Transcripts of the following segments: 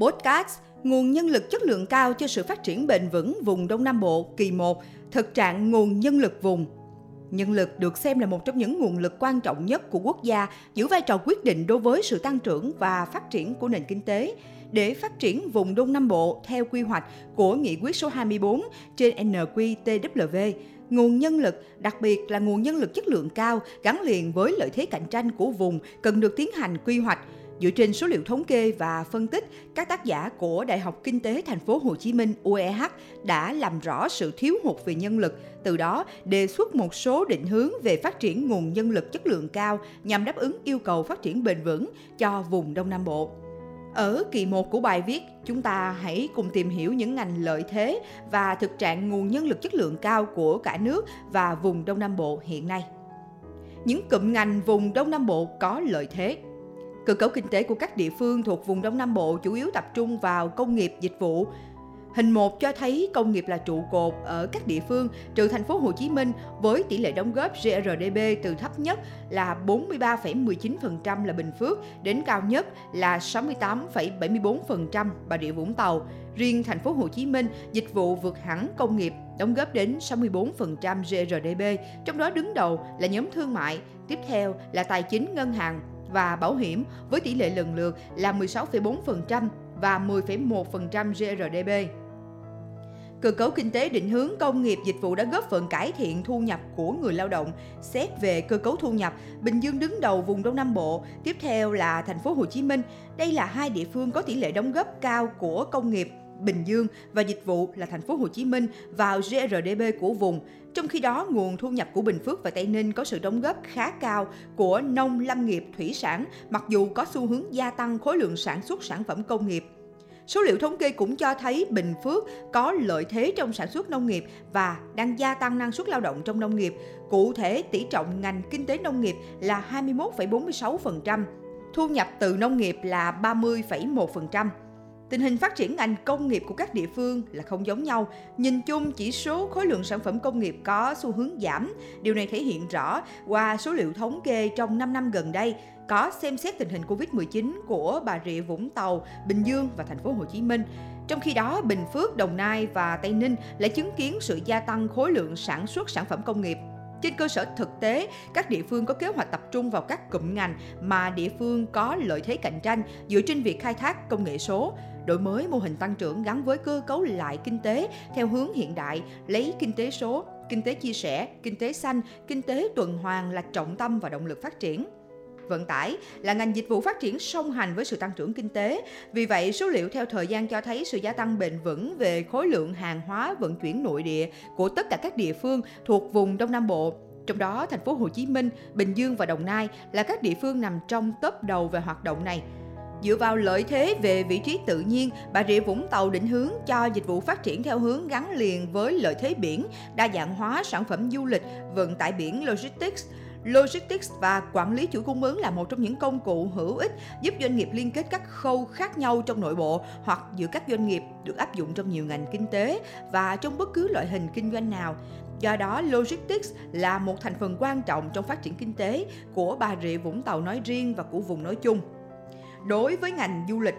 Podcast Nguồn nhân lực chất lượng cao cho sự phát triển bền vững vùng Đông Nam Bộ kỳ 1, thực trạng nguồn nhân lực vùng. Nhân lực được xem là một trong những nguồn lực quan trọng nhất của quốc gia, giữ vai trò quyết định đối với sự tăng trưởng và phát triển của nền kinh tế. Để phát triển vùng Đông Nam Bộ theo quy hoạch của Nghị quyết số 24 trên NQTW, nguồn nhân lực, đặc biệt là nguồn nhân lực chất lượng cao gắn liền với lợi thế cạnh tranh của vùng cần được tiến hành quy hoạch – Dựa trên số liệu thống kê và phân tích, các tác giả của Đại học Kinh tế Thành phố Hồ Chí Minh UEH đã làm rõ sự thiếu hụt về nhân lực, từ đó đề xuất một số định hướng về phát triển nguồn nhân lực chất lượng cao nhằm đáp ứng yêu cầu phát triển bền vững cho vùng Đông Nam Bộ. Ở kỳ 1 của bài viết, chúng ta hãy cùng tìm hiểu những ngành lợi thế và thực trạng nguồn nhân lực chất lượng cao của cả nước và vùng Đông Nam Bộ hiện nay. Những cụm ngành vùng Đông Nam Bộ có lợi thế Cơ cấu kinh tế của các địa phương thuộc vùng Đông Nam Bộ chủ yếu tập trung vào công nghiệp dịch vụ. Hình 1 cho thấy công nghiệp là trụ cột ở các địa phương trừ thành phố Hồ Chí Minh với tỷ lệ đóng góp GRDP từ thấp nhất là 43,19% là Bình Phước đến cao nhất là 68,74% Bà Rịa Vũng Tàu. Riêng thành phố Hồ Chí Minh, dịch vụ vượt hẳn công nghiệp đóng góp đến 64% GRDP, trong đó đứng đầu là nhóm thương mại, tiếp theo là tài chính ngân hàng và bảo hiểm với tỷ lệ lần lượt là 16,4% và 10,1% GRDP. Cơ cấu kinh tế định hướng công nghiệp dịch vụ đã góp phần cải thiện thu nhập của người lao động. Xét về cơ cấu thu nhập, Bình Dương đứng đầu vùng Đông Nam Bộ, tiếp theo là thành phố Hồ Chí Minh. Đây là hai địa phương có tỷ lệ đóng góp cao của công nghiệp Bình Dương và dịch vụ là thành phố Hồ Chí Minh vào GRDP của vùng. Trong khi đó, nguồn thu nhập của Bình Phước và Tây Ninh có sự đóng góp khá cao của nông lâm nghiệp thủy sản, mặc dù có xu hướng gia tăng khối lượng sản xuất sản phẩm công nghiệp. Số liệu thống kê cũng cho thấy Bình Phước có lợi thế trong sản xuất nông nghiệp và đang gia tăng năng suất lao động trong nông nghiệp. Cụ thể, tỷ trọng ngành kinh tế nông nghiệp là 21,46%, thu nhập từ nông nghiệp là 30,1%. Tình hình phát triển ngành công nghiệp của các địa phương là không giống nhau. Nhìn chung, chỉ số khối lượng sản phẩm công nghiệp có xu hướng giảm. Điều này thể hiện rõ qua số liệu thống kê trong 5 năm gần đây có xem xét tình hình Covid-19 của Bà Rịa Vũng Tàu, Bình Dương và thành phố Hồ Chí Minh. Trong khi đó, Bình Phước, Đồng Nai và Tây Ninh lại chứng kiến sự gia tăng khối lượng sản xuất sản phẩm công nghiệp trên cơ sở thực tế, các địa phương có kế hoạch tập trung vào các cụm ngành mà địa phương có lợi thế cạnh tranh dựa trên việc khai thác công nghệ số, đổi mới mô hình tăng trưởng gắn với cơ cấu lại kinh tế theo hướng hiện đại, lấy kinh tế số, kinh tế chia sẻ, kinh tế xanh, kinh tế tuần hoàn là trọng tâm và động lực phát triển. Vận tải là ngành dịch vụ phát triển song hành với sự tăng trưởng kinh tế. Vì vậy, số liệu theo thời gian cho thấy sự gia tăng bền vững về khối lượng hàng hóa vận chuyển nội địa của tất cả các địa phương thuộc vùng Đông Nam Bộ. Trong đó, thành phố Hồ Chí Minh, Bình Dương và Đồng Nai là các địa phương nằm trong top đầu về hoạt động này. Dựa vào lợi thế về vị trí tự nhiên, Bà Rịa Vũng Tàu định hướng cho dịch vụ phát triển theo hướng gắn liền với lợi thế biển, đa dạng hóa sản phẩm du lịch, vận tải biển logistics, Logistics và quản lý chuỗi cung ứng là một trong những công cụ hữu ích giúp doanh nghiệp liên kết các khâu khác nhau trong nội bộ hoặc giữa các doanh nghiệp được áp dụng trong nhiều ngành kinh tế và trong bất cứ loại hình kinh doanh nào. Do đó, logistics là một thành phần quan trọng trong phát triển kinh tế của Bà Rịa Vũng Tàu nói riêng và của vùng nói chung. Đối với ngành du lịch,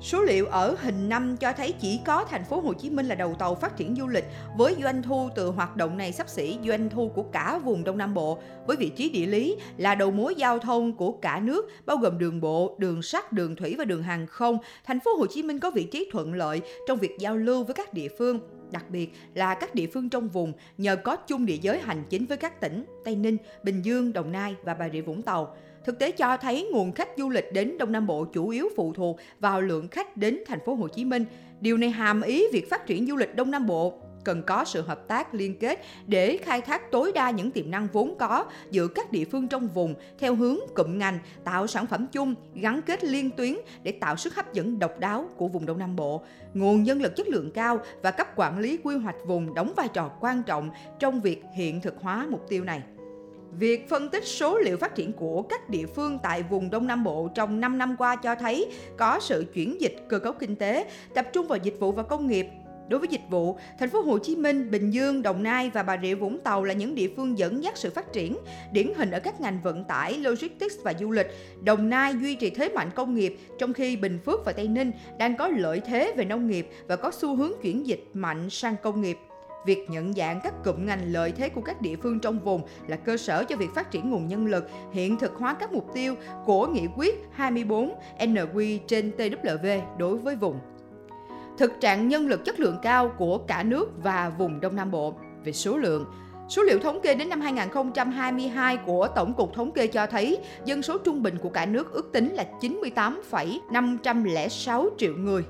Số liệu ở hình năm cho thấy chỉ có thành phố Hồ Chí Minh là đầu tàu phát triển du lịch với doanh thu từ hoạt động này sắp xỉ doanh thu của cả vùng Đông Nam Bộ với vị trí địa lý là đầu mối giao thông của cả nước bao gồm đường bộ, đường sắt, đường thủy và đường hàng không. Thành phố Hồ Chí Minh có vị trí thuận lợi trong việc giao lưu với các địa phương đặc biệt là các địa phương trong vùng nhờ có chung địa giới hành chính với các tỉnh Tây Ninh, Bình Dương, Đồng Nai và Bà Rịa Vũng Tàu. Thực tế cho thấy nguồn khách du lịch đến Đông Nam Bộ chủ yếu phụ thuộc vào lượng khách đến thành phố Hồ Chí Minh. Điều này hàm ý việc phát triển du lịch Đông Nam Bộ cần có sự hợp tác liên kết để khai thác tối đa những tiềm năng vốn có giữa các địa phương trong vùng theo hướng cụm ngành, tạo sản phẩm chung, gắn kết liên tuyến để tạo sức hấp dẫn độc đáo của vùng Đông Nam Bộ. Nguồn nhân lực chất lượng cao và cấp quản lý quy hoạch vùng đóng vai trò quan trọng trong việc hiện thực hóa mục tiêu này. Việc phân tích số liệu phát triển của các địa phương tại vùng Đông Nam Bộ trong 5 năm qua cho thấy có sự chuyển dịch cơ cấu kinh tế, tập trung vào dịch vụ và công nghiệp. Đối với dịch vụ, thành phố Hồ Chí Minh, Bình Dương, Đồng Nai và Bà Rịa Vũng Tàu là những địa phương dẫn dắt sự phát triển, điển hình ở các ngành vận tải, logistics và du lịch. Đồng Nai duy trì thế mạnh công nghiệp, trong khi Bình Phước và Tây Ninh đang có lợi thế về nông nghiệp và có xu hướng chuyển dịch mạnh sang công nghiệp. Việc nhận dạng các cụm ngành lợi thế của các địa phương trong vùng là cơ sở cho việc phát triển nguồn nhân lực, hiện thực hóa các mục tiêu của nghị quyết 24 NQ trên TWV đối với vùng thực trạng nhân lực chất lượng cao của cả nước và vùng Đông Nam Bộ. Về số lượng, Số liệu thống kê đến năm 2022 của Tổng cục Thống kê cho thấy dân số trung bình của cả nước ước tính là 98,506 triệu người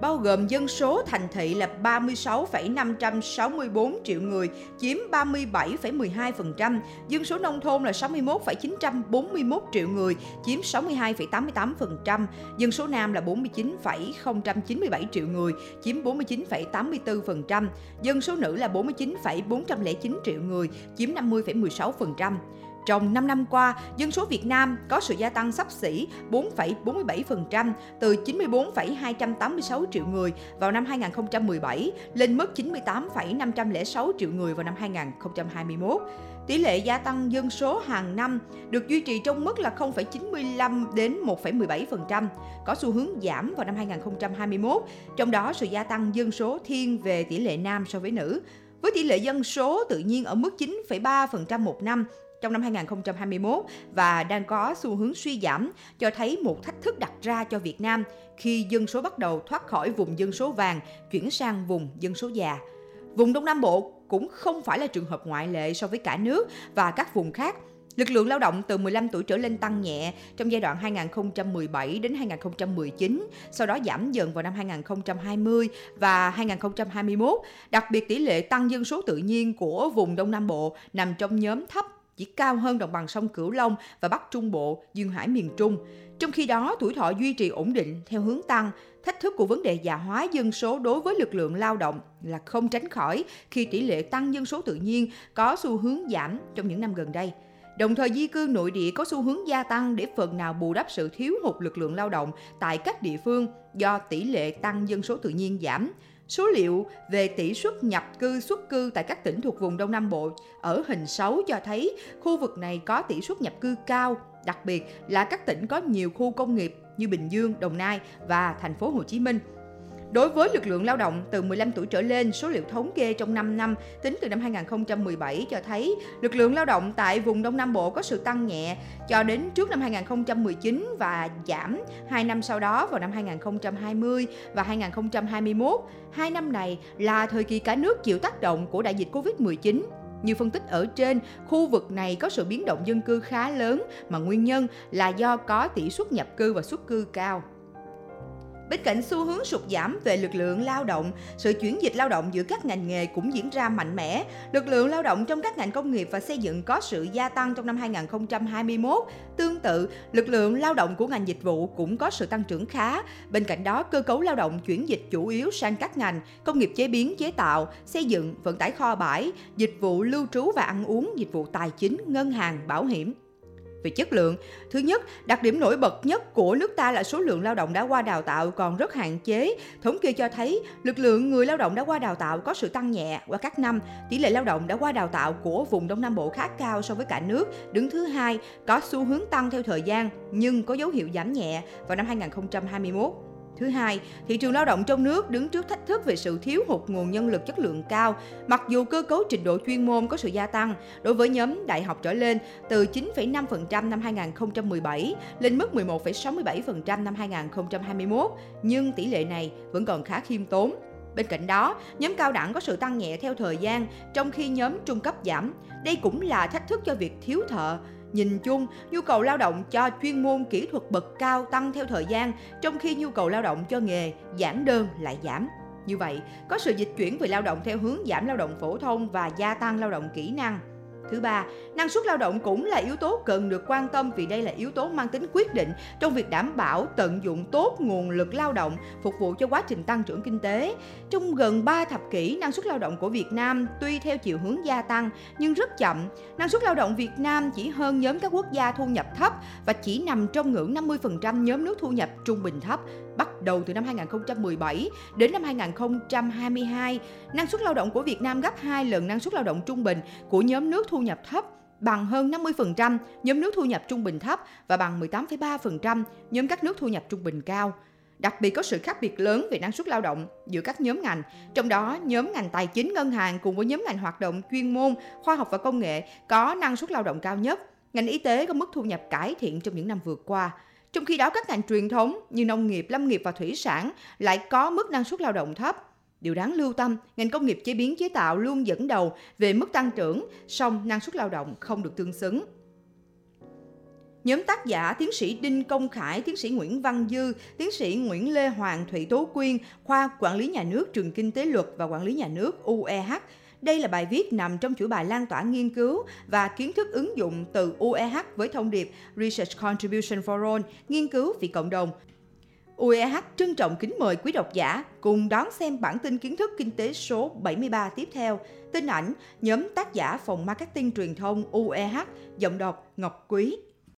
bao gồm dân số thành thị là 36,564 triệu người, chiếm 37,12%, dân số nông thôn là 61,941 triệu người, chiếm 62,88%, dân số nam là 49,097 triệu người, chiếm 49,84%, dân số nữ là 49,409 triệu người, chiếm 50,16%. Trong 5 năm qua, dân số Việt Nam có sự gia tăng sắp xỉ 4,47% từ 94,286 triệu người vào năm 2017 lên mức 98,506 triệu người vào năm 2021. Tỷ lệ gia tăng dân số hàng năm được duy trì trong mức là 0,95 đến 1,17%, có xu hướng giảm vào năm 2021, trong đó sự gia tăng dân số thiên về tỷ lệ nam so với nữ, với tỷ lệ dân số tự nhiên ở mức 9,3% một năm trong năm 2021 và đang có xu hướng suy giảm, cho thấy một thách thức đặt ra cho Việt Nam khi dân số bắt đầu thoát khỏi vùng dân số vàng, chuyển sang vùng dân số già. Vùng Đông Nam Bộ cũng không phải là trường hợp ngoại lệ so với cả nước và các vùng khác. Lực lượng lao động từ 15 tuổi trở lên tăng nhẹ trong giai đoạn 2017 đến 2019, sau đó giảm dần vào năm 2020 và 2021. Đặc biệt tỷ lệ tăng dân số tự nhiên của vùng Đông Nam Bộ nằm trong nhóm thấp chỉ cao hơn đồng bằng sông Cửu Long và Bắc Trung Bộ, duyên hải miền Trung. Trong khi đó, tuổi thọ duy trì ổn định theo hướng tăng, thách thức của vấn đề già hóa dân số đối với lực lượng lao động là không tránh khỏi khi tỷ lệ tăng dân số tự nhiên có xu hướng giảm trong những năm gần đây. Đồng thời di cư nội địa có xu hướng gia tăng để phần nào bù đắp sự thiếu hụt lực lượng lao động tại các địa phương do tỷ lệ tăng dân số tự nhiên giảm. Số liệu về tỷ suất nhập cư xuất cư tại các tỉnh thuộc vùng Đông Nam Bộ ở hình 6 cho thấy khu vực này có tỷ suất nhập cư cao, đặc biệt là các tỉnh có nhiều khu công nghiệp như Bình Dương, Đồng Nai và thành phố Hồ Chí Minh. Đối với lực lượng lao động từ 15 tuổi trở lên, số liệu thống kê trong 5 năm tính từ năm 2017 cho thấy lực lượng lao động tại vùng Đông Nam Bộ có sự tăng nhẹ cho đến trước năm 2019 và giảm 2 năm sau đó vào năm 2020 và 2021. Hai năm này là thời kỳ cả nước chịu tác động của đại dịch Covid-19 như phân tích ở trên, khu vực này có sự biến động dân cư khá lớn mà nguyên nhân là do có tỷ suất nhập cư và xuất cư cao. Bên cạnh xu hướng sụt giảm về lực lượng lao động, sự chuyển dịch lao động giữa các ngành nghề cũng diễn ra mạnh mẽ. Lực lượng lao động trong các ngành công nghiệp và xây dựng có sự gia tăng trong năm 2021. Tương tự, lực lượng lao động của ngành dịch vụ cũng có sự tăng trưởng khá. Bên cạnh đó, cơ cấu lao động chuyển dịch chủ yếu sang các ngành công nghiệp chế biến, chế tạo, xây dựng, vận tải kho bãi, dịch vụ lưu trú và ăn uống, dịch vụ tài chính, ngân hàng, bảo hiểm về chất lượng. Thứ nhất, đặc điểm nổi bật nhất của nước ta là số lượng lao động đã qua đào tạo còn rất hạn chế. Thống kê cho thấy lực lượng người lao động đã qua đào tạo có sự tăng nhẹ qua các năm. Tỷ lệ lao động đã qua đào tạo của vùng Đông Nam Bộ khá cao so với cả nước, đứng thứ hai, có xu hướng tăng theo thời gian nhưng có dấu hiệu giảm nhẹ vào năm 2021. Thứ hai, thị trường lao động trong nước đứng trước thách thức về sự thiếu hụt nguồn nhân lực chất lượng cao, mặc dù cơ cấu trình độ chuyên môn có sự gia tăng đối với nhóm đại học trở lên từ 9,5% năm 2017 lên mức 11,67% năm 2021, nhưng tỷ lệ này vẫn còn khá khiêm tốn. Bên cạnh đó, nhóm cao đẳng có sự tăng nhẹ theo thời gian, trong khi nhóm trung cấp giảm. Đây cũng là thách thức cho việc thiếu thợ, Nhìn chung, nhu cầu lao động cho chuyên môn kỹ thuật bậc cao tăng theo thời gian, trong khi nhu cầu lao động cho nghề giản đơn lại giảm. Như vậy, có sự dịch chuyển về lao động theo hướng giảm lao động phổ thông và gia tăng lao động kỹ năng. Thứ ba, năng suất lao động cũng là yếu tố cần được quan tâm vì đây là yếu tố mang tính quyết định trong việc đảm bảo tận dụng tốt nguồn lực lao động phục vụ cho quá trình tăng trưởng kinh tế. Trong gần 3 thập kỷ, năng suất lao động của Việt Nam tuy theo chiều hướng gia tăng nhưng rất chậm. Năng suất lao động Việt Nam chỉ hơn nhóm các quốc gia thu nhập thấp và chỉ nằm trong ngưỡng 50% nhóm nước thu nhập trung bình thấp bắt đầu từ năm 2017 đến năm 2022, năng suất lao động của Việt Nam gấp 2 lần năng suất lao động trung bình của nhóm nước thu nhập thấp bằng hơn 50% nhóm nước thu nhập trung bình thấp và bằng 18,3% nhóm các nước thu nhập trung bình cao. Đặc biệt có sự khác biệt lớn về năng suất lao động giữa các nhóm ngành, trong đó nhóm ngành tài chính ngân hàng cùng với nhóm ngành hoạt động chuyên môn, khoa học và công nghệ có năng suất lao động cao nhất. Ngành y tế có mức thu nhập cải thiện trong những năm vừa qua. Trong khi đó các ngành truyền thống như nông nghiệp, lâm nghiệp và thủy sản lại có mức năng suất lao động thấp. Điều đáng lưu tâm, ngành công nghiệp chế biến chế tạo luôn dẫn đầu về mức tăng trưởng, song năng suất lao động không được tương xứng. Nhóm tác giả tiến sĩ Đinh Công Khải, tiến sĩ Nguyễn Văn Dư, tiến sĩ Nguyễn Lê Hoàng, Thụy Tố Quyên, khoa Quản lý Nhà nước, Trường Kinh tế Luật và Quản lý Nhà nước UEH. Đây là bài viết nằm trong chuỗi bài lan tỏa nghiên cứu và kiến thức ứng dụng từ UEH với thông điệp Research Contribution for All, nghiên cứu vì cộng đồng. UEH trân trọng kính mời quý độc giả cùng đón xem bản tin kiến thức kinh tế số 73 tiếp theo. Tin ảnh, nhóm tác giả phòng marketing truyền thông UEH, giọng đọc Ngọc Quý.